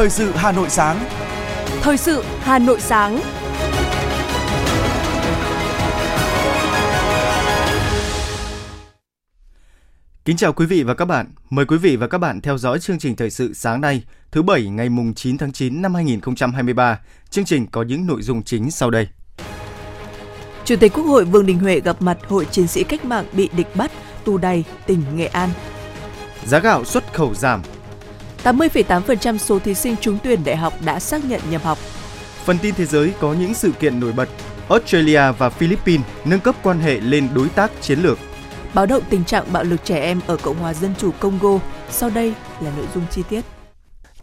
Thời sự Hà Nội sáng. Thời sự Hà Nội sáng. Kính chào quý vị và các bạn. Mời quý vị và các bạn theo dõi chương trình thời sự sáng nay, thứ Bảy ngày mùng 9 tháng 9 năm 2023. Chương trình có những nội dung chính sau đây. Chủ tịch Quốc hội Vương Đình Huệ gặp mặt Hội Chiến sĩ Cách mạng bị địch bắt, tù đầy, tỉnh Nghệ An. Giá gạo xuất khẩu giảm. 80,8% số thí sinh trúng tuyển đại học đã xác nhận nhập học. Phần tin thế giới có những sự kiện nổi bật. Australia và Philippines nâng cấp quan hệ lên đối tác chiến lược. Báo động tình trạng bạo lực trẻ em ở Cộng hòa Dân chủ Congo. Sau đây là nội dung chi tiết.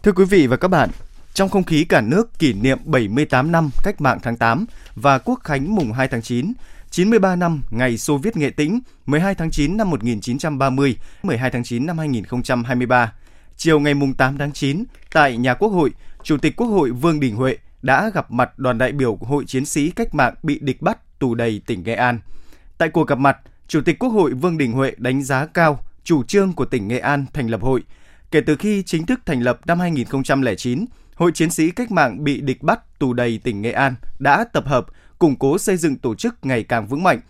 Thưa quý vị và các bạn, trong không khí cả nước kỷ niệm 78 năm Cách mạng tháng 8 và Quốc khánh mùng 2 tháng 9, 93 năm ngày Xô Viết Nghệ Tĩnh, 12 tháng 9 năm 1930, 12 tháng 9 năm 2023. Chiều ngày mùng 8 tháng 9, tại nhà Quốc hội, Chủ tịch Quốc hội Vương Đình Huệ đã gặp mặt đoàn đại biểu Hội Chiến sĩ Cách mạng bị địch bắt tù đầy tỉnh Nghệ An. Tại cuộc gặp mặt, Chủ tịch Quốc hội Vương Đình Huệ đánh giá cao chủ trương của tỉnh Nghệ An thành lập hội. Kể từ khi chính thức thành lập năm 2009, Hội Chiến sĩ Cách mạng bị địch bắt tù đầy tỉnh Nghệ An đã tập hợp, củng cố xây dựng tổ chức ngày càng vững mạnh.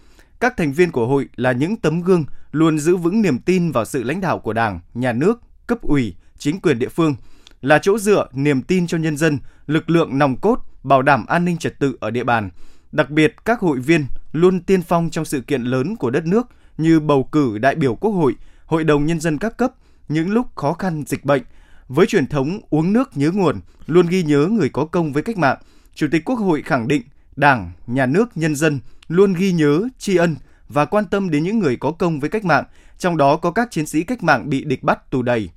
Các thành viên của hội là những tấm gương luôn giữ vững niềm tin vào sự lãnh đạo của Đảng, Nhà nước, cấp ủy, chính quyền địa phương, là chỗ dựa, niềm tin cho nhân dân, lực lượng nòng cốt, bảo đảm an ninh trật tự ở địa bàn. Đặc biệt, các hội viên luôn tiên phong trong sự kiện lớn của đất nước như bầu cử đại biểu quốc hội, hội đồng nhân dân các cấp, những lúc khó khăn dịch bệnh. Với truyền thống uống nước nhớ nguồn, luôn ghi nhớ người có công với cách mạng, Chủ tịch Quốc hội khẳng định Đảng, Nhà nước, nhân dân luôn ghi nhớ, tri ân và quan tâm đến những người có công với cách mạng, trong đó có các chiến sĩ cách mạng bị địch bắt tù đầy.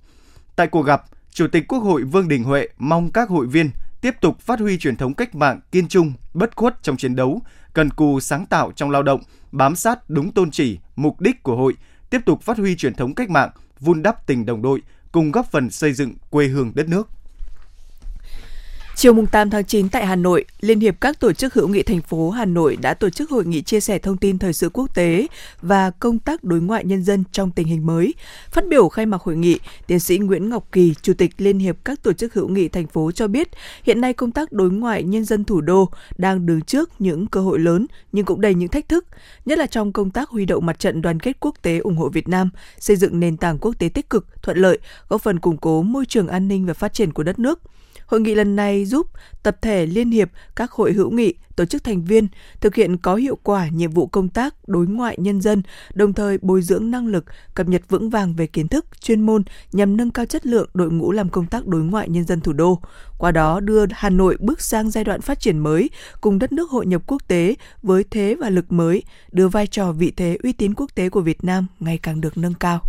Tại cuộc gặp, Chủ tịch Quốc hội Vương Đình Huệ mong các hội viên tiếp tục phát huy truyền thống cách mạng kiên trung, bất khuất trong chiến đấu, cần cù sáng tạo trong lao động, bám sát đúng tôn chỉ, mục đích của hội, tiếp tục phát huy truyền thống cách mạng, vun đắp tình đồng đội, cùng góp phần xây dựng quê hương đất nước. Chiều 8 tháng 9 tại Hà Nội, Liên hiệp các tổ chức hữu nghị thành phố Hà Nội đã tổ chức hội nghị chia sẻ thông tin thời sự quốc tế và công tác đối ngoại nhân dân trong tình hình mới. Phát biểu khai mạc hội nghị, tiến sĩ Nguyễn Ngọc Kỳ, Chủ tịch Liên hiệp các tổ chức hữu nghị thành phố cho biết, hiện nay công tác đối ngoại nhân dân thủ đô đang đứng trước những cơ hội lớn nhưng cũng đầy những thách thức, nhất là trong công tác huy động mặt trận đoàn kết quốc tế ủng hộ Việt Nam, xây dựng nền tảng quốc tế tích cực, thuận lợi, góp phần củng cố môi trường an ninh và phát triển của đất nước. Hội nghị lần này giúp tập thể liên hiệp các hội hữu nghị, tổ chức thành viên thực hiện có hiệu quả nhiệm vụ công tác đối ngoại nhân dân, đồng thời bồi dưỡng năng lực, cập nhật vững vàng về kiến thức, chuyên môn nhằm nâng cao chất lượng đội ngũ làm công tác đối ngoại nhân dân thủ đô. Qua đó đưa Hà Nội bước sang giai đoạn phát triển mới cùng đất nước hội nhập quốc tế với thế và lực mới, đưa vai trò vị thế uy tín quốc tế của Việt Nam ngày càng được nâng cao.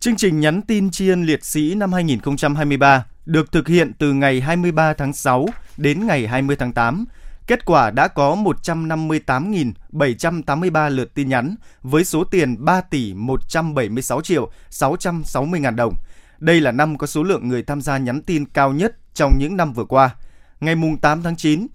Chương trình nhắn tin tri ân liệt sĩ năm 2023 được thực hiện từ ngày 23 tháng 6 đến ngày 20 tháng 8. Kết quả đã có 158.783 lượt tin nhắn với số tiền 3 tỷ 176 triệu 660 ngàn đồng. Đây là năm có số lượng người tham gia nhắn tin cao nhất trong những năm vừa qua. Ngày 8 tháng 9,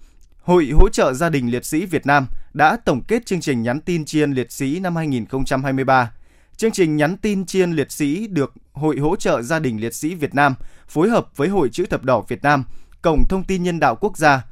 Hội hỗ trợ gia đình liệt sĩ Việt Nam đã tổng kết chương trình nhắn tin tri ân liệt sĩ năm 2023. Chương trình nhắn tin chiên liệt sĩ được Hội hỗ trợ gia đình liệt sĩ Việt Nam phối hợp với Hội chữ thập đỏ Việt Nam, Cổng thông tin nhân đạo quốc gia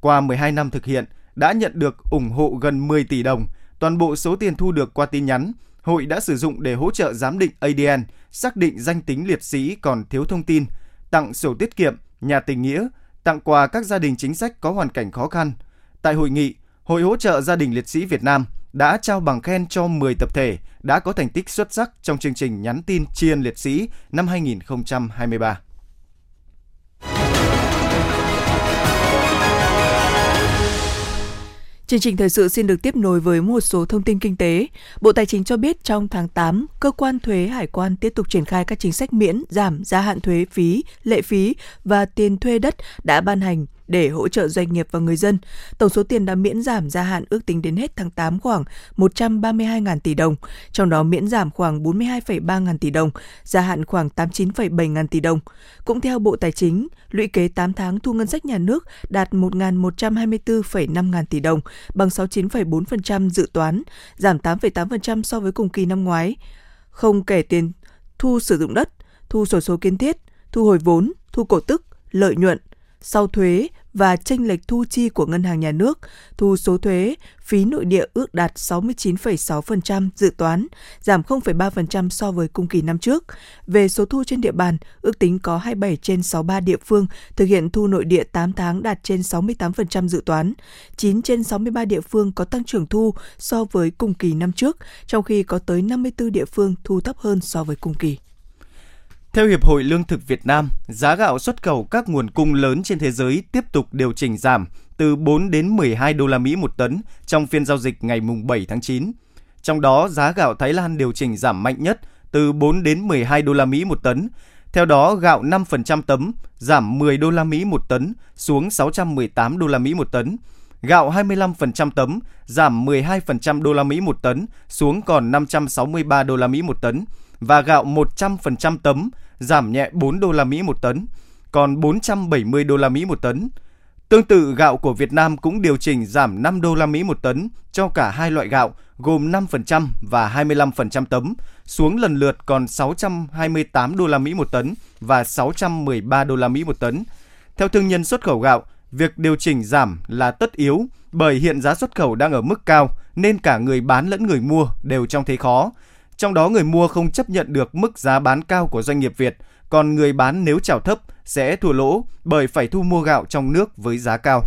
qua 12 năm thực hiện đã nhận được ủng hộ gần 10 tỷ đồng. Toàn bộ số tiền thu được qua tin nhắn, hội đã sử dụng để hỗ trợ giám định ADN, xác định danh tính liệt sĩ còn thiếu thông tin, tặng sổ tiết kiệm, nhà tình nghĩa, tặng quà các gia đình chính sách có hoàn cảnh khó khăn. Tại hội nghị, Hội hỗ trợ gia đình liệt sĩ Việt Nam đã trao bằng khen cho 10 tập thể đã có thành tích xuất sắc trong chương trình nhắn tin tri ân liệt sĩ năm 2023. Chương trình thời sự xin được tiếp nối với một số thông tin kinh tế. Bộ Tài chính cho biết trong tháng 8, cơ quan thuế hải quan tiếp tục triển khai các chính sách miễn, giảm gia hạn thuế phí, lệ phí và tiền thuê đất đã ban hành để hỗ trợ doanh nghiệp và người dân. Tổng số tiền đã miễn giảm gia hạn ước tính đến hết tháng 8 khoảng 132.000 tỷ đồng, trong đó miễn giảm khoảng 42,3 ngàn tỷ đồng, gia hạn khoảng 89,7 ngàn tỷ đồng. Cũng theo Bộ Tài chính, lũy kế 8 tháng thu ngân sách nhà nước đạt 1.124,5 ngàn tỷ đồng, bằng 69,4% dự toán, giảm 8,8% so với cùng kỳ năm ngoái. Không kể tiền thu sử dụng đất, thu sổ số kiến thiết, thu hồi vốn, thu cổ tức, lợi nhuận, sau thuế và tranh lệch thu chi của ngân hàng nhà nước, thu số thuế, phí nội địa ước đạt 69,6% dự toán, giảm 0,3% so với cùng kỳ năm trước. Về số thu trên địa bàn, ước tính có 27 trên 63 địa phương thực hiện thu nội địa 8 tháng đạt trên 68% dự toán. 9 trên 63 địa phương có tăng trưởng thu so với cùng kỳ năm trước, trong khi có tới 54 địa phương thu thấp hơn so với cùng kỳ. Theo Hiệp hội Lương thực Việt Nam, giá gạo xuất khẩu các nguồn cung lớn trên thế giới tiếp tục điều chỉnh giảm từ 4 đến 12 đô la Mỹ một tấn trong phiên giao dịch ngày mùng 7 tháng 9. Trong đó, giá gạo Thái Lan điều chỉnh giảm mạnh nhất từ 4 đến 12 đô la Mỹ một tấn. Theo đó, gạo 5% tấm giảm 10 đô la Mỹ một tấn xuống 618 đô la Mỹ một tấn. Gạo 25% tấm giảm 12% đô la Mỹ một tấn xuống còn 563 đô la Mỹ một tấn và gạo 100% tấm giảm nhẹ 4 đô la Mỹ một tấn, còn 470 đô la Mỹ một tấn. Tương tự, gạo của Việt Nam cũng điều chỉnh giảm 5 đô la Mỹ một tấn cho cả hai loại gạo gồm 5% và 25% tấm, xuống lần lượt còn 628 đô la Mỹ một tấn và 613 đô la Mỹ một tấn. Theo thương nhân xuất khẩu gạo, việc điều chỉnh giảm là tất yếu bởi hiện giá xuất khẩu đang ở mức cao nên cả người bán lẫn người mua đều trong thế khó. Trong đó người mua không chấp nhận được mức giá bán cao của doanh nghiệp Việt, còn người bán nếu chào thấp sẽ thua lỗ bởi phải thu mua gạo trong nước với giá cao.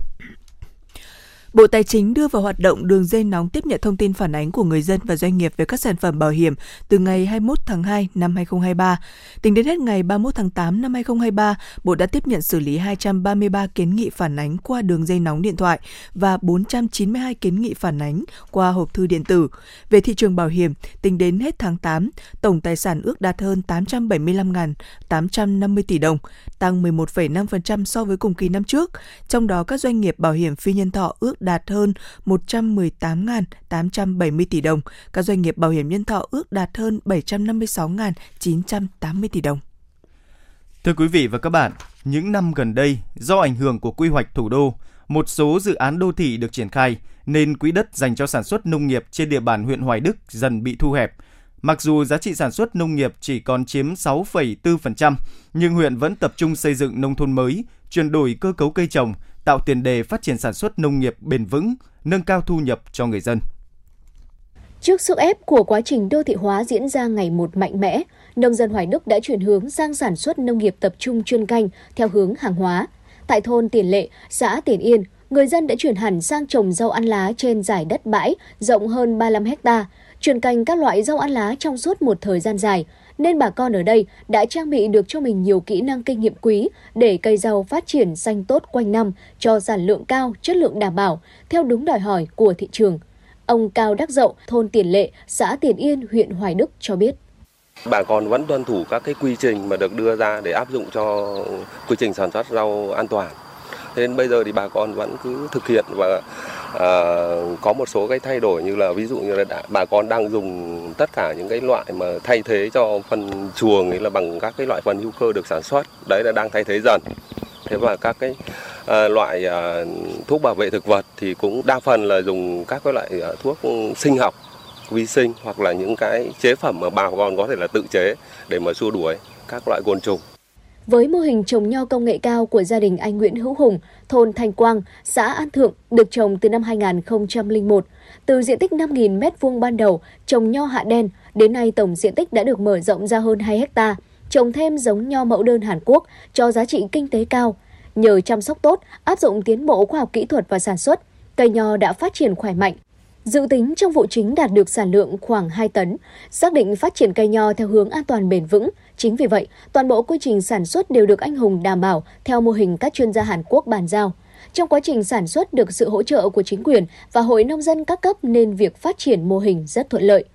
Bộ Tài chính đưa vào hoạt động đường dây nóng tiếp nhận thông tin phản ánh của người dân và doanh nghiệp về các sản phẩm bảo hiểm từ ngày 21 tháng 2 năm 2023. Tính đến hết ngày 31 tháng 8 năm 2023, Bộ đã tiếp nhận xử lý 233 kiến nghị phản ánh qua đường dây nóng điện thoại và 492 kiến nghị phản ánh qua hộp thư điện tử. Về thị trường bảo hiểm, tính đến hết tháng 8, tổng tài sản ước đạt hơn 875.850 tỷ đồng, tăng 11,5% so với cùng kỳ năm trước. Trong đó các doanh nghiệp bảo hiểm phi nhân thọ ước đạt hơn 118.870 tỷ đồng, các doanh nghiệp bảo hiểm nhân thọ ước đạt hơn 756.980 tỷ đồng. Thưa quý vị và các bạn, những năm gần đây, do ảnh hưởng của quy hoạch thủ đô, một số dự án đô thị được triển khai nên quỹ đất dành cho sản xuất nông nghiệp trên địa bàn huyện Hoài Đức dần bị thu hẹp. Mặc dù giá trị sản xuất nông nghiệp chỉ còn chiếm 6,4%, nhưng huyện vẫn tập trung xây dựng nông thôn mới, chuyển đổi cơ cấu cây trồng, tạo tiền đề phát triển sản xuất nông nghiệp bền vững, nâng cao thu nhập cho người dân. Trước sức ép của quá trình đô thị hóa diễn ra ngày một mạnh mẽ, nông dân Hoài Đức đã chuyển hướng sang sản xuất nông nghiệp tập trung chuyên canh theo hướng hàng hóa. Tại thôn Tiền Lệ, xã Tiền Yên, người dân đã chuyển hẳn sang trồng rau ăn lá trên giải đất bãi rộng hơn 35 hecta, chuyên canh các loại rau ăn lá trong suốt một thời gian dài, nên bà con ở đây đã trang bị được cho mình nhiều kỹ năng kinh nghiệm quý để cây rau phát triển xanh tốt quanh năm cho sản lượng cao, chất lượng đảm bảo, theo đúng đòi hỏi của thị trường. Ông Cao Đắc Dậu, thôn Tiền Lệ, xã Tiền Yên, huyện Hoài Đức cho biết. Bà con vẫn tuân thủ các cái quy trình mà được đưa ra để áp dụng cho quy trình sản xuất rau an toàn. Thế nên bây giờ thì bà con vẫn cứ thực hiện và à, có một số cái thay đổi như là ví dụ như là đã, bà con đang dùng tất cả những cái loại mà thay thế cho phân chuồng ấy là bằng các cái loại phân hữu cơ được sản xuất. Đấy là đang thay thế dần. Thế và các cái à, loại à, thuốc bảo vệ thực vật thì cũng đa phần là dùng các cái loại à, thuốc sinh học vi sinh hoặc là những cái chế phẩm mà bà con có thể là tự chế để mà xua đuổi các loại côn trùng với mô hình trồng nho công nghệ cao của gia đình anh Nguyễn Hữu Hùng, thôn Thành Quang, xã An Thượng được trồng từ năm 2001. Từ diện tích 5.000 m2 ban đầu trồng nho hạ đen, đến nay tổng diện tích đã được mở rộng ra hơn 2 hecta, trồng thêm giống nho mẫu đơn Hàn Quốc cho giá trị kinh tế cao. Nhờ chăm sóc tốt, áp dụng tiến bộ khoa học kỹ thuật và sản xuất, cây nho đã phát triển khỏe mạnh. Dự tính trong vụ chính đạt được sản lượng khoảng 2 tấn, xác định phát triển cây nho theo hướng an toàn bền vững. Chính vì vậy, toàn bộ quy trình sản xuất đều được anh Hùng đảm bảo theo mô hình các chuyên gia Hàn Quốc bàn giao. Trong quá trình sản xuất được sự hỗ trợ của chính quyền và hội nông dân các cấp nên việc phát triển mô hình rất thuận lợi.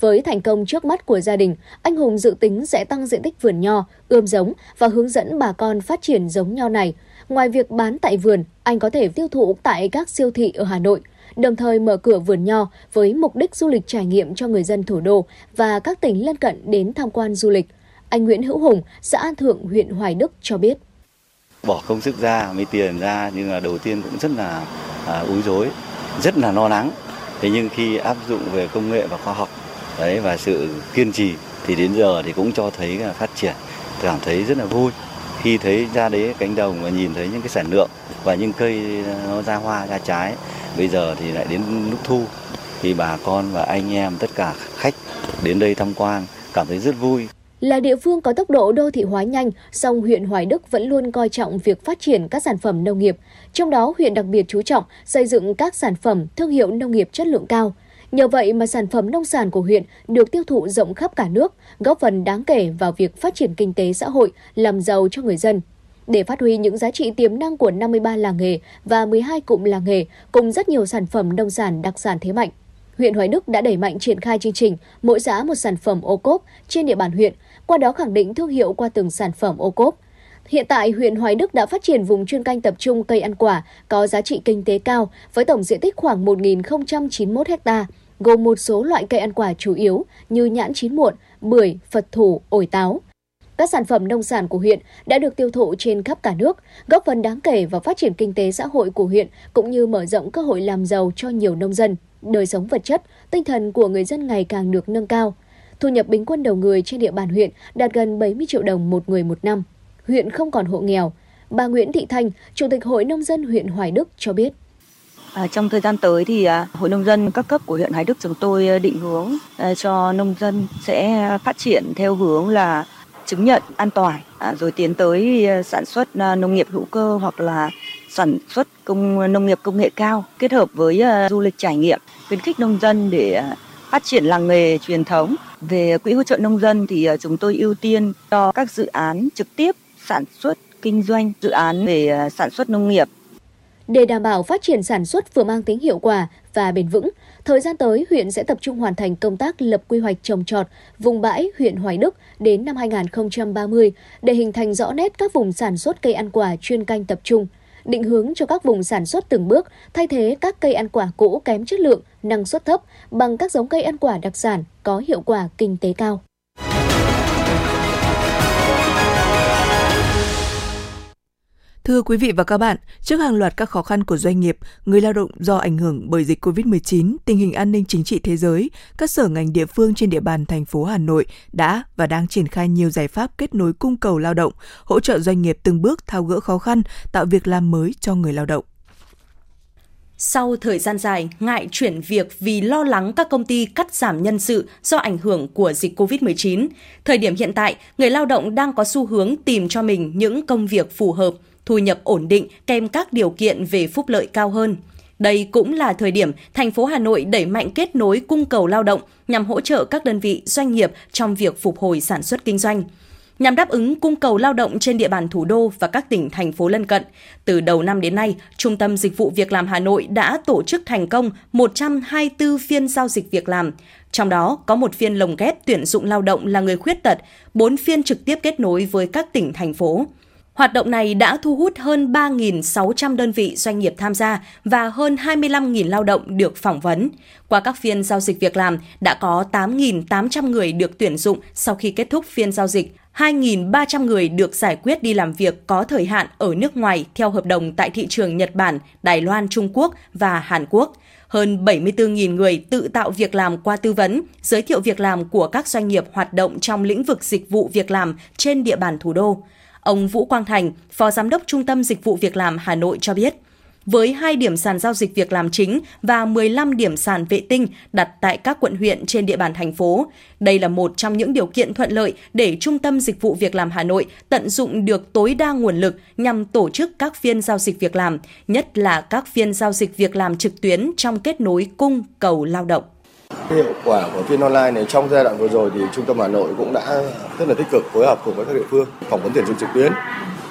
Với thành công trước mắt của gia đình, anh Hùng dự tính sẽ tăng diện tích vườn nho, ươm giống và hướng dẫn bà con phát triển giống nho này. Ngoài việc bán tại vườn, anh có thể tiêu thụ tại các siêu thị ở Hà Nội, đồng thời mở cửa vườn nho với mục đích du lịch trải nghiệm cho người dân thủ đô và các tỉnh lân cận đến tham quan du lịch. Anh Nguyễn Hữu Hùng, xã An Thượng, huyện Hoài Đức cho biết. Bỏ công sức ra, mấy tiền ra nhưng là đầu tiên cũng rất là à, dối, rối, rất là lo lắng. Thế nhưng khi áp dụng về công nghệ và khoa học đấy và sự kiên trì thì đến giờ thì cũng cho thấy là phát triển cảm thấy rất là vui khi thấy ra đấy cánh đồng và nhìn thấy những cái sản lượng và những cây ờ, nó ra hoa ra trái bây giờ thì lại đến lúc thu thì bà con và anh em tất cả khách đến đây tham quan cảm thấy rất vui là địa phương có tốc độ đô thị hóa nhanh, song huyện Hoài Đức vẫn luôn coi trọng việc phát triển các sản phẩm nông nghiệp. Trong đó, huyện đặc biệt chú trọng xây dựng các sản phẩm thương hiệu nông nghiệp chất lượng cao. Nhờ vậy mà sản phẩm nông sản của huyện được tiêu thụ rộng khắp cả nước, góp phần đáng kể vào việc phát triển kinh tế xã hội, làm giàu cho người dân. Để phát huy những giá trị tiềm năng của 53 làng nghề và 12 cụm làng nghề cùng rất nhiều sản phẩm nông sản đặc sản thế mạnh, huyện Hoài Đức đã đẩy mạnh triển khai chương trình mỗi xã một sản phẩm ô cốp trên địa bàn huyện, qua đó khẳng định thương hiệu qua từng sản phẩm ô cốp. Hiện tại, huyện Hoài Đức đã phát triển vùng chuyên canh tập trung cây ăn quả có giá trị kinh tế cao với tổng diện tích khoảng 1.091 ha, gồm một số loại cây ăn quả chủ yếu như nhãn chín muộn, bưởi, phật thủ, ổi táo. Các sản phẩm nông sản của huyện đã được tiêu thụ trên khắp cả nước, góp phần đáng kể vào phát triển kinh tế xã hội của huyện cũng như mở rộng cơ hội làm giàu cho nhiều nông dân. Đời sống vật chất, tinh thần của người dân ngày càng được nâng cao. Thu nhập bình quân đầu người trên địa bàn huyện đạt gần 70 triệu đồng một người một năm. Huyện không còn hộ nghèo. Bà Nguyễn Thị Thanh, Chủ tịch Hội Nông dân huyện Hoài Đức cho biết. À, trong thời gian tới thì à, Hội Nông dân các cấp của huyện Hoài Đức chúng tôi à, định hướng à, cho nông dân sẽ phát triển theo hướng là chứng nhận an toàn. À, rồi tiến tới ờ, sản xuất ờ, nông nghiệp hữu cơ hoặc là sản xuất công nông nghiệp công nghệ cao kết hợp với uh, du lịch trải nghiệm khuyến khích nông dân để uh, phát triển làng nghề truyền thống. Về quỹ hỗ trợ nông dân thì uh, chúng tôi ưu tiên cho các dự án trực tiếp sản xuất kinh doanh dự án về sản xuất nông nghiệp. Để đảm bảo phát triển sản xuất vừa mang tính hiệu quả và bền vững, thời gian tới huyện sẽ tập trung hoàn thành công tác lập quy hoạch trồng trọt vùng bãi huyện Hoài Đức đến năm 2030 để hình thành rõ nét các vùng sản xuất cây ăn quả chuyên canh tập trung – định hướng cho các vùng sản xuất từng bước thay thế các cây ăn quả cũ kém chất lượng, năng suất thấp bằng các giống cây ăn quả đặc sản có hiệu quả kinh tế cao. Thưa quý vị và các bạn, trước hàng loạt các khó khăn của doanh nghiệp, người lao động do ảnh hưởng bởi dịch COVID-19, tình hình an ninh chính trị thế giới, các sở ngành địa phương trên địa bàn thành phố Hà Nội đã và đang triển khai nhiều giải pháp kết nối cung cầu lao động, hỗ trợ doanh nghiệp từng bước thao gỡ khó khăn, tạo việc làm mới cho người lao động. Sau thời gian dài ngại chuyển việc vì lo lắng các công ty cắt giảm nhân sự do ảnh hưởng của dịch COVID-19, thời điểm hiện tại, người lao động đang có xu hướng tìm cho mình những công việc phù hợp – thu nhập ổn định kèm các điều kiện về phúc lợi cao hơn. Đây cũng là thời điểm thành phố Hà Nội đẩy mạnh kết nối cung cầu lao động nhằm hỗ trợ các đơn vị doanh nghiệp trong việc phục hồi sản xuất kinh doanh. Nhằm đáp ứng cung cầu lao động trên địa bàn thủ đô và các tỉnh thành phố lân cận, từ đầu năm đến nay, Trung tâm Dịch vụ Việc làm Hà Nội đã tổ chức thành công 124 phiên giao dịch việc làm, trong đó có một phiên lồng ghép tuyển dụng lao động là người khuyết tật, 4 phiên trực tiếp kết nối với các tỉnh thành phố. Hoạt động này đã thu hút hơn 3.600 đơn vị doanh nghiệp tham gia và hơn 25.000 lao động được phỏng vấn. Qua các phiên giao dịch việc làm, đã có 8.800 người được tuyển dụng sau khi kết thúc phiên giao dịch. 2.300 người được giải quyết đi làm việc có thời hạn ở nước ngoài theo hợp đồng tại thị trường Nhật Bản, Đài Loan, Trung Quốc và Hàn Quốc. Hơn 74.000 người tự tạo việc làm qua tư vấn, giới thiệu việc làm của các doanh nghiệp hoạt động trong lĩnh vực dịch vụ việc làm trên địa bàn thủ đô. Ông Vũ Quang Thành, Phó Giám đốc Trung tâm Dịch vụ Việc làm Hà Nội cho biết, với hai điểm sàn giao dịch việc làm chính và 15 điểm sàn vệ tinh đặt tại các quận huyện trên địa bàn thành phố. Đây là một trong những điều kiện thuận lợi để Trung tâm Dịch vụ Việc làm Hà Nội tận dụng được tối đa nguồn lực nhằm tổ chức các phiên giao dịch việc làm, nhất là các phiên giao dịch việc làm trực tuyến trong kết nối cung cầu lao động. Hiệu quả của phiên online này trong giai đoạn vừa rồi thì Trung tâm Hà Nội cũng đã rất là tích cực phối hợp cùng với các địa phương phỏng vấn tuyển dụng trực tuyến.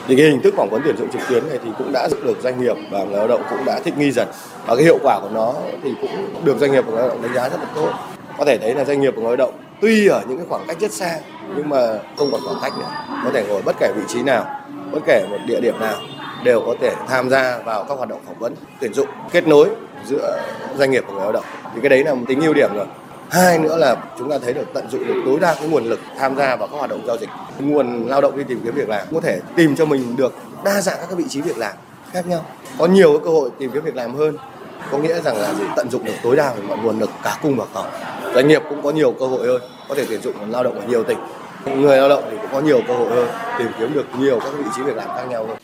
Thì cái hình thức phỏng vấn tuyển dụng trực tuyến này thì cũng đã được doanh nghiệp và người lao động cũng đã thích nghi dần. Và cái hiệu quả của nó thì cũng được doanh nghiệp và người lao động đánh giá rất là tốt. Có thể thấy là doanh nghiệp và người lao động tuy ở những cái khoảng cách rất xa nhưng mà không còn khoảng cách nữa. Có thể ngồi bất kể vị trí nào, bất kể một địa điểm nào đều có thể tham gia vào các hoạt động phỏng vấn tuyển dụng kết nối giữa doanh nghiệp và người lao động. Thì cái đấy là một tính ưu điểm rồi. Hai nữa là chúng ta thấy được tận dụng được tối đa cái nguồn lực tham gia vào các hoạt động giao dịch. Nguồn lao động đi tìm kiếm việc làm có thể tìm cho mình được đa dạng các vị trí việc làm khác nhau. Có nhiều cơ hội tìm kiếm việc làm hơn. Có nghĩa rằng là gì? Tận dụng được tối đa mọi nguồn lực cả cung và cầu. Doanh nghiệp cũng có nhiều cơ hội hơn. Có thể tuyển dụng lao động ở nhiều tỉnh. Người lao động thì cũng có nhiều cơ hội hơn. Tìm kiếm được nhiều các vị trí việc làm khác nhau hơn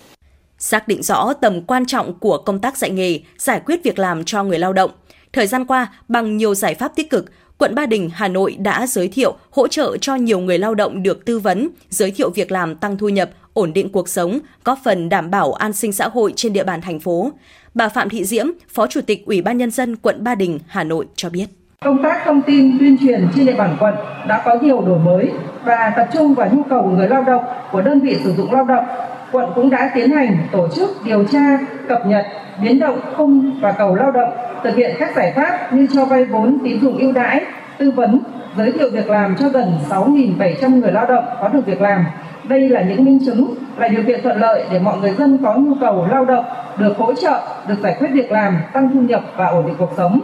xác định rõ tầm quan trọng của công tác dạy nghề, giải quyết việc làm cho người lao động. Thời gian qua, bằng nhiều giải pháp tích cực, quận Ba Đình, Hà Nội đã giới thiệu, hỗ trợ cho nhiều người lao động được tư vấn, giới thiệu việc làm tăng thu nhập, ổn định cuộc sống, góp phần đảm bảo an sinh xã hội trên địa bàn thành phố. Bà Phạm Thị Diễm, Phó Chủ tịch Ủy ban Nhân dân quận Ba Đình, Hà Nội cho biết. Công tác thông tin tuyên truyền trên địa bàn quận đã có nhiều đổi mới và tập trung vào nhu cầu của người lao động, của đơn vị sử dụng lao động. Quận cũng đã tiến hành tổ chức điều tra, cập nhật, biến động cung và cầu lao động, thực hiện các giải pháp như cho vay vốn tín dụng ưu đãi, tư vấn, giới thiệu việc làm cho gần 6.700 người lao động có được việc làm. Đây là những minh chứng, là điều kiện thuận lợi để mọi người dân có nhu cầu lao động được hỗ trợ, được giải quyết việc làm, tăng thu nhập và ổn định cuộc sống.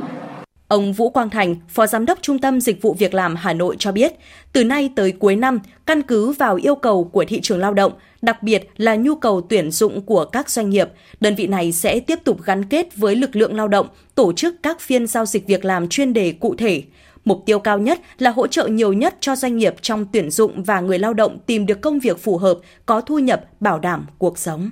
Ông Vũ Quang Thành, Phó Giám đốc Trung tâm Dịch vụ Việc làm Hà Nội cho biết, từ nay tới cuối năm, căn cứ vào yêu cầu của thị trường lao động, đặc biệt là nhu cầu tuyển dụng của các doanh nghiệp, đơn vị này sẽ tiếp tục gắn kết với lực lượng lao động, tổ chức các phiên giao dịch việc làm chuyên đề cụ thể. Mục tiêu cao nhất là hỗ trợ nhiều nhất cho doanh nghiệp trong tuyển dụng và người lao động tìm được công việc phù hợp, có thu nhập, bảo đảm cuộc sống.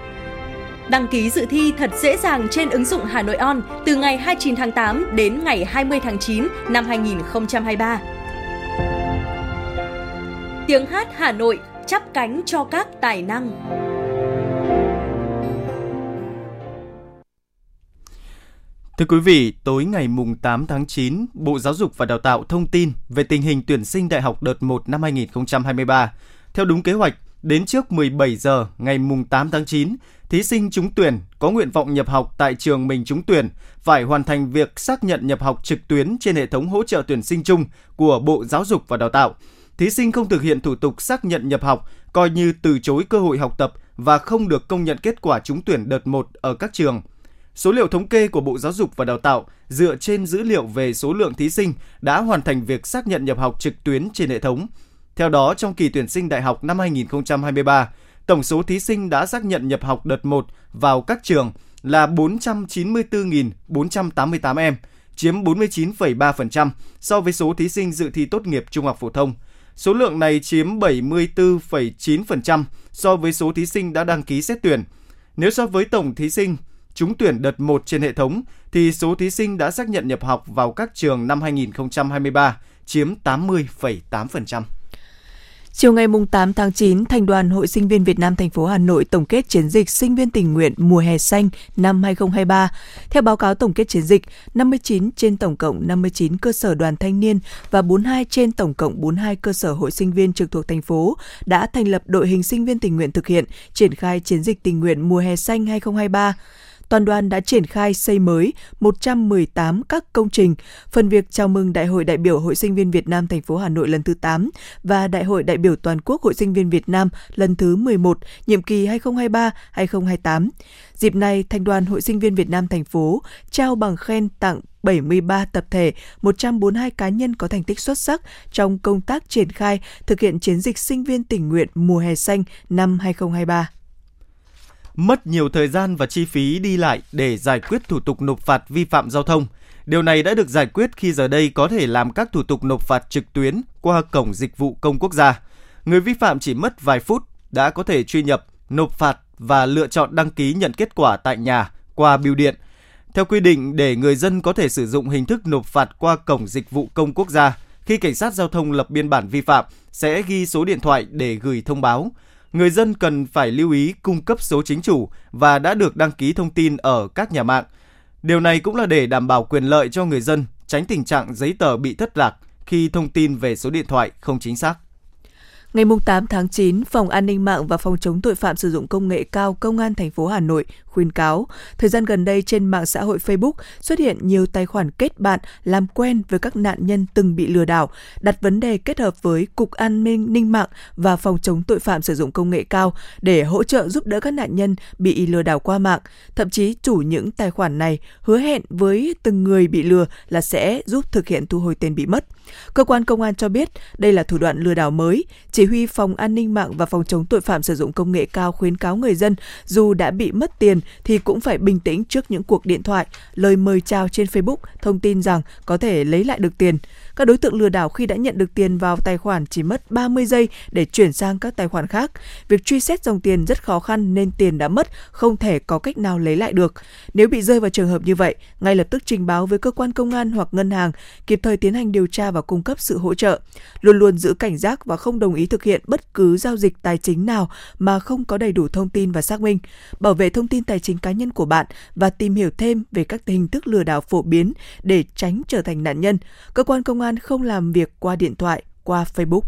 Đăng ký dự thi thật dễ dàng trên ứng dụng Hà Nội On từ ngày 29 tháng 8 đến ngày 20 tháng 9 năm 2023. Tiếng hát Hà Nội chắp cánh cho các tài năng. Thưa quý vị, tối ngày mùng 8 tháng 9, Bộ Giáo dục và Đào tạo thông tin về tình hình tuyển sinh đại học đợt 1 năm 2023. Theo đúng kế hoạch, đến trước 17 giờ ngày mùng 8 tháng 9, thí sinh trúng tuyển có nguyện vọng nhập học tại trường mình trúng tuyển phải hoàn thành việc xác nhận nhập học trực tuyến trên hệ thống hỗ trợ tuyển sinh chung của Bộ Giáo dục và Đào tạo. Thí sinh không thực hiện thủ tục xác nhận nhập học coi như từ chối cơ hội học tập và không được công nhận kết quả trúng tuyển đợt 1 ở các trường. Số liệu thống kê của Bộ Giáo dục và Đào tạo dựa trên dữ liệu về số lượng thí sinh đã hoàn thành việc xác nhận nhập học trực tuyến trên hệ thống. Theo đó, trong kỳ tuyển sinh đại học năm 2023, tổng số thí sinh đã xác nhận nhập học đợt 1 vào các trường là 494.488 em, chiếm 49,3% so với số thí sinh dự thi tốt nghiệp trung học phổ thông. Số lượng này chiếm 74,9% so với số thí sinh đã đăng ký xét tuyển. Nếu so với tổng thí sinh trúng tuyển đợt 1 trên hệ thống thì số thí sinh đã xác nhận nhập học vào các trường năm 2023 chiếm 80,8%. Chiều ngày 8 tháng 9, Thành đoàn Hội Sinh viên Việt Nam thành phố Hà Nội tổng kết chiến dịch sinh viên tình nguyện mùa hè xanh năm 2023. Theo báo cáo tổng kết chiến dịch, 59 trên tổng cộng 59 cơ sở đoàn thanh niên và 42 trên tổng cộng 42 cơ sở hội sinh viên trực thuộc thành phố đã thành lập đội hình sinh viên tình nguyện thực hiện triển khai chiến dịch tình nguyện mùa hè xanh 2023 toàn đoàn đã triển khai xây mới 118 các công trình, phần việc chào mừng Đại hội đại biểu Hội sinh viên Việt Nam thành phố Hà Nội lần thứ 8 và Đại hội đại biểu toàn quốc Hội sinh viên Việt Nam lần thứ 11, nhiệm kỳ 2023-2028. Dịp này, Thành đoàn Hội sinh viên Việt Nam thành phố trao bằng khen tặng 73 tập thể, 142 cá nhân có thành tích xuất sắc trong công tác triển khai thực hiện chiến dịch sinh viên tình nguyện mùa hè xanh năm 2023 mất nhiều thời gian và chi phí đi lại để giải quyết thủ tục nộp phạt vi phạm giao thông. Điều này đã được giải quyết khi giờ đây có thể làm các thủ tục nộp phạt trực tuyến qua cổng dịch vụ công quốc gia. Người vi phạm chỉ mất vài phút đã có thể truy nhập, nộp phạt và lựa chọn đăng ký nhận kết quả tại nhà qua bưu điện. Theo quy định, để người dân có thể sử dụng hình thức nộp phạt qua cổng dịch vụ công quốc gia, khi cảnh sát giao thông lập biên bản vi phạm sẽ ghi số điện thoại để gửi thông báo. Người dân cần phải lưu ý cung cấp số chính chủ và đã được đăng ký thông tin ở các nhà mạng. Điều này cũng là để đảm bảo quyền lợi cho người dân, tránh tình trạng giấy tờ bị thất lạc khi thông tin về số điện thoại không chính xác. Ngày 8 tháng 9, Phòng An ninh mạng và Phòng chống tội phạm sử dụng công nghệ cao Công an thành phố Hà Nội khuyên cáo, thời gian gần đây trên mạng xã hội Facebook xuất hiện nhiều tài khoản kết bạn làm quen với các nạn nhân từng bị lừa đảo, đặt vấn đề kết hợp với Cục An ninh ninh mạng và Phòng chống tội phạm sử dụng công nghệ cao để hỗ trợ giúp đỡ các nạn nhân bị lừa đảo qua mạng. Thậm chí chủ những tài khoản này hứa hẹn với từng người bị lừa là sẽ giúp thực hiện thu hồi tiền bị mất. Cơ quan công an cho biết đây là thủ đoạn lừa đảo mới. Chỉ huy Phòng An ninh mạng và Phòng chống tội phạm sử dụng công nghệ cao khuyến cáo người dân dù đã bị mất tiền thì cũng phải bình tĩnh trước những cuộc điện thoại, lời mời chào trên Facebook thông tin rằng có thể lấy lại được tiền. Các đối tượng lừa đảo khi đã nhận được tiền vào tài khoản chỉ mất 30 giây để chuyển sang các tài khoản khác. Việc truy xét dòng tiền rất khó khăn nên tiền đã mất không thể có cách nào lấy lại được. Nếu bị rơi vào trường hợp như vậy, ngay lập tức trình báo với cơ quan công an hoặc ngân hàng, kịp thời tiến hành điều tra và cung cấp sự hỗ trợ. Luôn luôn giữ cảnh giác và không đồng ý thực hiện bất cứ giao dịch tài chính nào mà không có đầy đủ thông tin và xác minh. Bảo vệ thông tin tài chính cá nhân của bạn và tìm hiểu thêm về các hình thức lừa đảo phổ biến để tránh trở thành nạn nhân. Cơ quan công an không làm việc qua điện thoại, qua Facebook.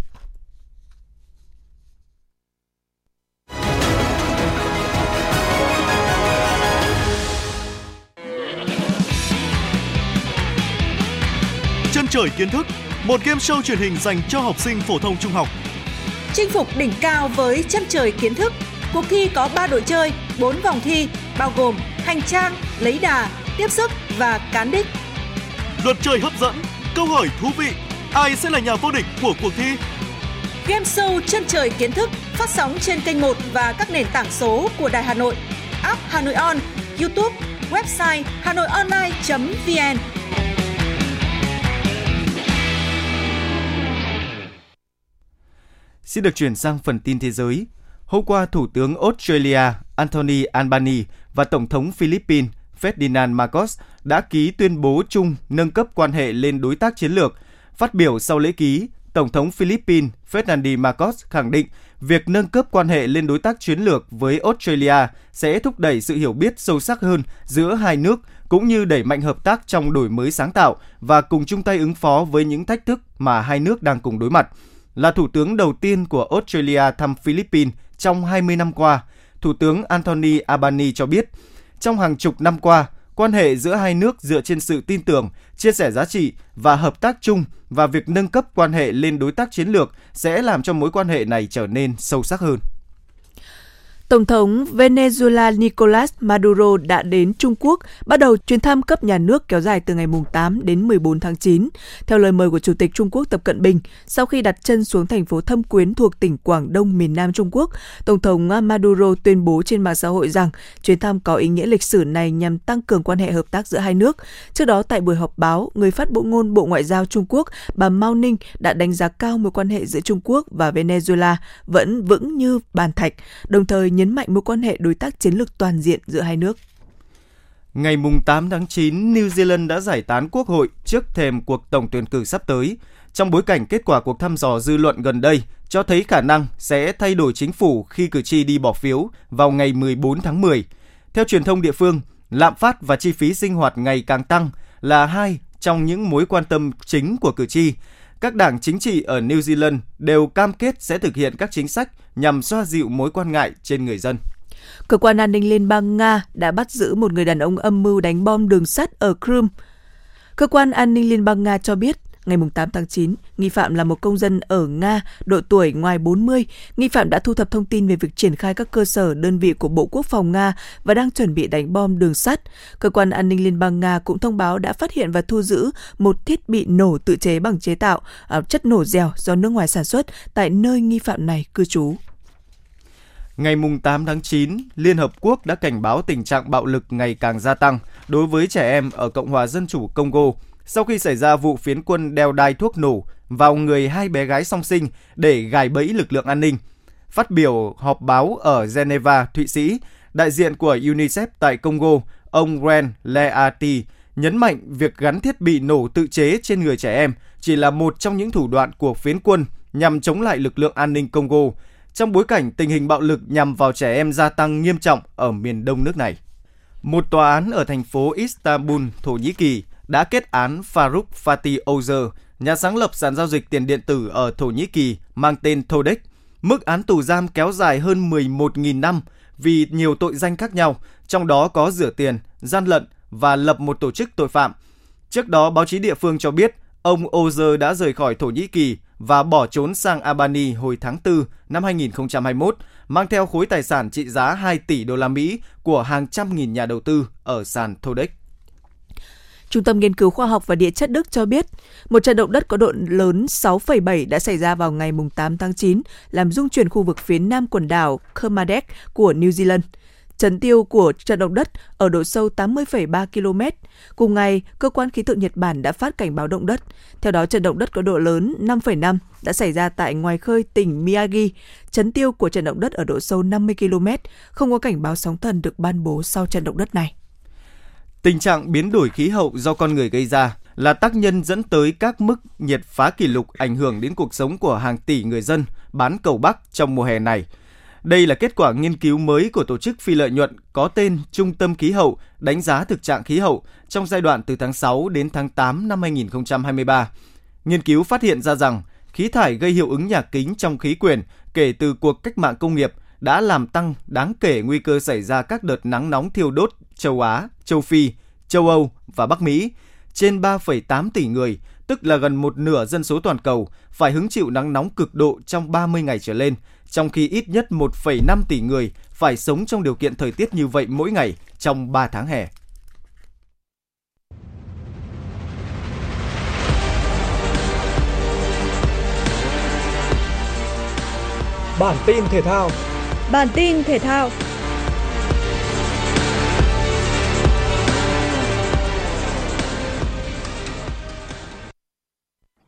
Chân trời kiến thức, một game show truyền hình dành cho học sinh phổ thông trung học. Chinh phục đỉnh cao với chân trời kiến thức. Cuộc thi có 3 đội chơi, 4 vòng thi, bao gồm hành trang, lấy đà, tiếp sức và cán đích. Luật chơi hấp dẫn, câu hỏi thú vị, ai sẽ là nhà vô địch của cuộc thi? Game show chân trời kiến thức phát sóng trên kênh 1 và các nền tảng số của Đài Hà Nội, app Hà Nội On, YouTube, website hanoionline.vn. Xin được chuyển sang phần tin thế giới. Hôm qua, Thủ tướng Australia Anthony Albanese và Tổng thống Philippines Ferdinand Marcos đã ký tuyên bố chung nâng cấp quan hệ lên đối tác chiến lược. Phát biểu sau lễ ký, Tổng thống Philippines Ferdinand Marcos khẳng định việc nâng cấp quan hệ lên đối tác chiến lược với Australia sẽ thúc đẩy sự hiểu biết sâu sắc hơn giữa hai nước cũng như đẩy mạnh hợp tác trong đổi mới sáng tạo và cùng chung tay ứng phó với những thách thức mà hai nước đang cùng đối mặt. Là thủ tướng đầu tiên của Australia thăm Philippines trong 20 năm qua, Thủ tướng Anthony Albanese cho biết, trong hàng chục năm qua, quan hệ giữa hai nước dựa trên sự tin tưởng, chia sẻ giá trị và hợp tác chung và việc nâng cấp quan hệ lên đối tác chiến lược sẽ làm cho mối quan hệ này trở nên sâu sắc hơn. Tổng thống Venezuela Nicolas Maduro đã đến Trung Quốc, bắt đầu chuyến thăm cấp nhà nước kéo dài từ ngày 8 đến 14 tháng 9. Theo lời mời của Chủ tịch Trung Quốc Tập Cận Bình, sau khi đặt chân xuống thành phố Thâm Quyến thuộc tỉnh Quảng Đông miền Nam Trung Quốc, Tổng thống Maduro tuyên bố trên mạng xã hội rằng chuyến thăm có ý nghĩa lịch sử này nhằm tăng cường quan hệ hợp tác giữa hai nước. Trước đó tại buổi họp báo, người phát bộ ngôn Bộ Ngoại giao Trung Quốc, bà Mao Ninh đã đánh giá cao mối quan hệ giữa Trung Quốc và Venezuela vẫn vững như bàn thạch, đồng thời nhấn mạnh mối quan hệ đối tác chiến lược toàn diện giữa hai nước. Ngày 8 tháng 9, New Zealand đã giải tán quốc hội trước thềm cuộc tổng tuyển cử sắp tới, trong bối cảnh kết quả cuộc thăm dò dư luận gần đây cho thấy khả năng sẽ thay đổi chính phủ khi cử tri đi bỏ phiếu vào ngày 14 tháng 10. Theo truyền thông địa phương, lạm phát và chi phí sinh hoạt ngày càng tăng là hai trong những mối quan tâm chính của cử tri. Các đảng chính trị ở New Zealand đều cam kết sẽ thực hiện các chính sách nhằm xoa dịu mối quan ngại trên người dân. Cơ quan an ninh Liên bang Nga đã bắt giữ một người đàn ông âm mưu đánh bom đường sắt ở Crimea. Cơ quan an ninh Liên bang Nga cho biết ngày 8 tháng 9, nghi phạm là một công dân ở Nga, độ tuổi ngoài 40. Nghi phạm đã thu thập thông tin về việc triển khai các cơ sở đơn vị của Bộ Quốc phòng Nga và đang chuẩn bị đánh bom đường sắt. Cơ quan an ninh Liên bang Nga cũng thông báo đã phát hiện và thu giữ một thiết bị nổ tự chế bằng chế tạo à, chất nổ dẻo do nước ngoài sản xuất tại nơi nghi phạm này cư trú. Ngày 8 tháng 9, Liên Hợp Quốc đã cảnh báo tình trạng bạo lực ngày càng gia tăng đối với trẻ em ở Cộng hòa Dân chủ Congo sau khi xảy ra vụ phiến quân đeo đai thuốc nổ vào người hai bé gái song sinh để gài bẫy lực lượng an ninh. Phát biểu họp báo ở Geneva, Thụy Sĩ, đại diện của UNICEF tại Congo, ông Ren Leati nhấn mạnh việc gắn thiết bị nổ tự chế trên người trẻ em chỉ là một trong những thủ đoạn của phiến quân nhằm chống lại lực lượng an ninh Congo trong bối cảnh tình hình bạo lực nhằm vào trẻ em gia tăng nghiêm trọng ở miền đông nước này. Một tòa án ở thành phố Istanbul, Thổ Nhĩ Kỳ đã kết án Faruk Fatih Ozer, nhà sáng lập sàn giao dịch tiền điện tử ở Thổ Nhĩ Kỳ mang tên Todex, mức án tù giam kéo dài hơn 11.000 năm vì nhiều tội danh khác nhau, trong đó có rửa tiền, gian lận và lập một tổ chức tội phạm. Trước đó, báo chí địa phương cho biết ông Ozer đã rời khỏi Thổ Nhĩ Kỳ và bỏ trốn sang Albany hồi tháng 4 năm 2021, mang theo khối tài sản trị giá 2 tỷ đô la Mỹ của hàng trăm nghìn nhà đầu tư ở sàn Todex. Trung tâm Nghiên cứu Khoa học và Địa chất Đức cho biết, một trận động đất có độ lớn 6,7 đã xảy ra vào ngày 8 tháng 9, làm rung chuyển khu vực phía nam quần đảo Kermadec của New Zealand. Chấn tiêu của trận động đất ở độ sâu 80,3 km. Cùng ngày, cơ quan khí tượng Nhật Bản đã phát cảnh báo động đất. Theo đó, trận động đất có độ lớn 5,5 đã xảy ra tại ngoài khơi tỉnh Miyagi. Chấn tiêu của trận động đất ở độ sâu 50 km, không có cảnh báo sóng thần được ban bố sau trận động đất này. Tình trạng biến đổi khí hậu do con người gây ra là tác nhân dẫn tới các mức nhiệt phá kỷ lục ảnh hưởng đến cuộc sống của hàng tỷ người dân bán cầu Bắc trong mùa hè này. Đây là kết quả nghiên cứu mới của tổ chức phi lợi nhuận có tên Trung tâm Khí hậu, đánh giá thực trạng khí hậu trong giai đoạn từ tháng 6 đến tháng 8 năm 2023. Nghiên cứu phát hiện ra rằng, khí thải gây hiệu ứng nhà kính trong khí quyển kể từ cuộc cách mạng công nghiệp đã làm tăng đáng kể nguy cơ xảy ra các đợt nắng nóng thiêu đốt châu Á, châu Phi, châu Âu và Bắc Mỹ. Trên 3,8 tỷ người, tức là gần một nửa dân số toàn cầu, phải hứng chịu nắng nóng cực độ trong 30 ngày trở lên, trong khi ít nhất 1,5 tỷ người phải sống trong điều kiện thời tiết như vậy mỗi ngày trong 3 tháng hè. Bản tin thể thao Bản tin thể thao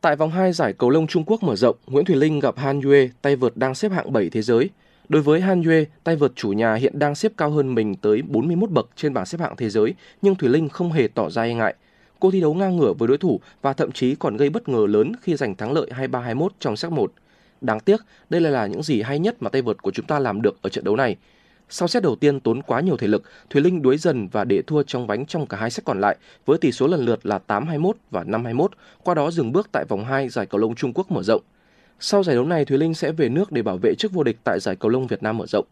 Tại vòng 2 giải cầu lông Trung Quốc mở rộng, Nguyễn Thùy Linh gặp Han Yue, tay vợt đang xếp hạng 7 thế giới. Đối với Han Yue, tay vợt chủ nhà hiện đang xếp cao hơn mình tới 41 bậc trên bảng xếp hạng thế giới, nhưng Thùy Linh không hề tỏ ra e ngại. Cô thi đấu ngang ngửa với đối thủ và thậm chí còn gây bất ngờ lớn khi giành thắng lợi 23-21 trong set 1. Đáng tiếc, đây là, là những gì hay nhất mà tay vợt của chúng ta làm được ở trận đấu này. Sau set đầu tiên tốn quá nhiều thể lực, Thùy Linh đuối dần và để thua trong bánh trong cả hai set còn lại với tỷ số lần lượt là 8-21 và 5-21, qua đó dừng bước tại vòng 2 giải cầu lông Trung Quốc mở rộng. Sau giải đấu này, Thùy Linh sẽ về nước để bảo vệ chức vô địch tại giải cầu lông Việt Nam mở rộng.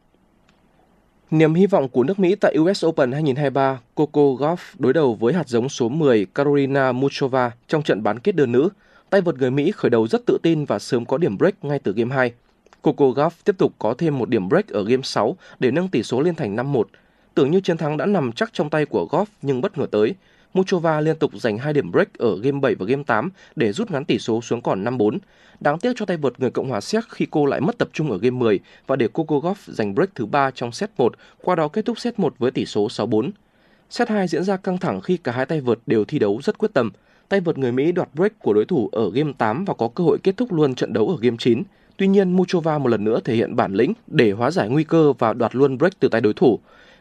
Niềm hy vọng của nước Mỹ tại US Open 2023, Coco Gauff đối đầu với hạt giống số 10 Carolina Muchova trong trận bán kết đơn nữ. Tay vợt người Mỹ khởi đầu rất tự tin và sớm có điểm break ngay từ game 2. Coco Gauff tiếp tục có thêm một điểm break ở game 6 để nâng tỷ số lên thành 5-1. Tưởng như chiến thắng đã nằm chắc trong tay của Gauff nhưng bất ngờ tới. Muchova liên tục giành 2 điểm break ở game 7 và game 8 để rút ngắn tỷ số xuống còn 5-4. Đáng tiếc cho tay vợt người Cộng hòa Séc khi cô lại mất tập trung ở game 10 và để Coco Gauff giành break thứ 3 trong set 1, qua đó kết thúc set 1 với tỷ số 6-4. Set 2 diễn ra căng thẳng khi cả hai tay vợt đều thi đấu rất quyết tâm. Tay vợt người Mỹ đoạt break của đối thủ ở game 8 và có cơ hội kết thúc luôn trận đấu ở game 9. Tuy nhiên, Muchova một lần nữa thể hiện bản lĩnh để hóa giải nguy cơ và đoạt luôn break từ tay đối thủ.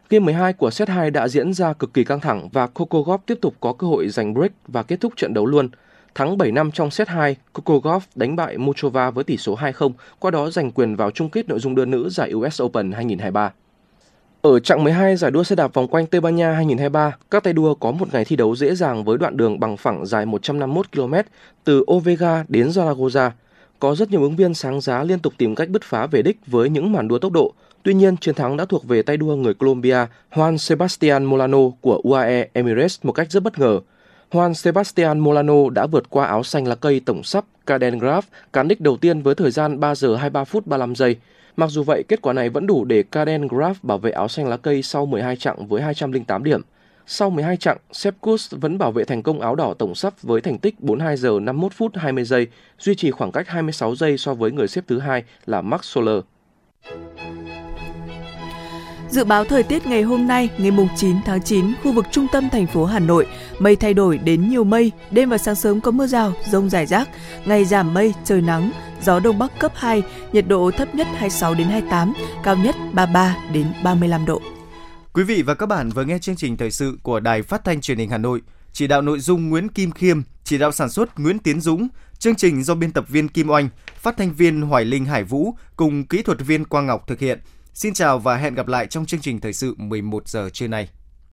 Game 12 của set 2 đã diễn ra cực kỳ căng thẳng và Coco Gauff tiếp tục có cơ hội giành break và kết thúc trận đấu luôn. Thắng 7 năm trong set 2, Coco Gauff đánh bại Muchova với tỷ số 2-0, qua đó giành quyền vào chung kết nội dung đơn nữ giải US Open 2023. Ở chặng 12 giải đua xe đạp vòng quanh Tây Ban Nha 2023, các tay đua có một ngày thi đấu dễ dàng với đoạn đường bằng phẳng dài 151 km từ Ovega đến Zaragoza. Có rất nhiều ứng viên sáng giá liên tục tìm cách bứt phá về đích với những màn đua tốc độ. Tuy nhiên, chiến thắng đã thuộc về tay đua người Colombia Juan Sebastian Molano của UAE Emirates một cách rất bất ngờ. Juan Sebastian Molano đã vượt qua áo xanh lá cây tổng sắp Caden Graf cán đích đầu tiên với thời gian 3 giờ 23 phút 35 giây. Mặc dù vậy, kết quả này vẫn đủ để Caden Graf bảo vệ áo xanh lá cây sau 12 chặng với 208 điểm. Sau 12 chặng, Sepp Kuss vẫn bảo vệ thành công áo đỏ tổng sắp với thành tích 42 giờ 51 phút 20 giây, duy trì khoảng cách 26 giây so với người xếp thứ hai là Max Soler. Dự báo thời tiết ngày hôm nay, ngày 9 tháng 9, khu vực trung tâm thành phố Hà Nội, mây thay đổi đến nhiều mây, đêm và sáng sớm có mưa rào, rông rải rác, ngày giảm mây, trời nắng, gió đông bắc cấp 2, nhiệt độ thấp nhất 26 đến 28, cao nhất 33 đến 35 độ. Quý vị và các bạn vừa nghe chương trình thời sự của Đài Phát thanh Truyền hình Hà Nội. chỉ đạo nội dung Nguyễn Kim Khiêm, chỉ đạo sản xuất Nguyễn Tiến Dũng, chương trình do biên tập viên Kim Oanh, phát thanh viên Hoài Linh Hải Vũ cùng kỹ thuật viên Quang Ngọc thực hiện. Xin chào và hẹn gặp lại trong chương trình thời sự 11 giờ trưa nay.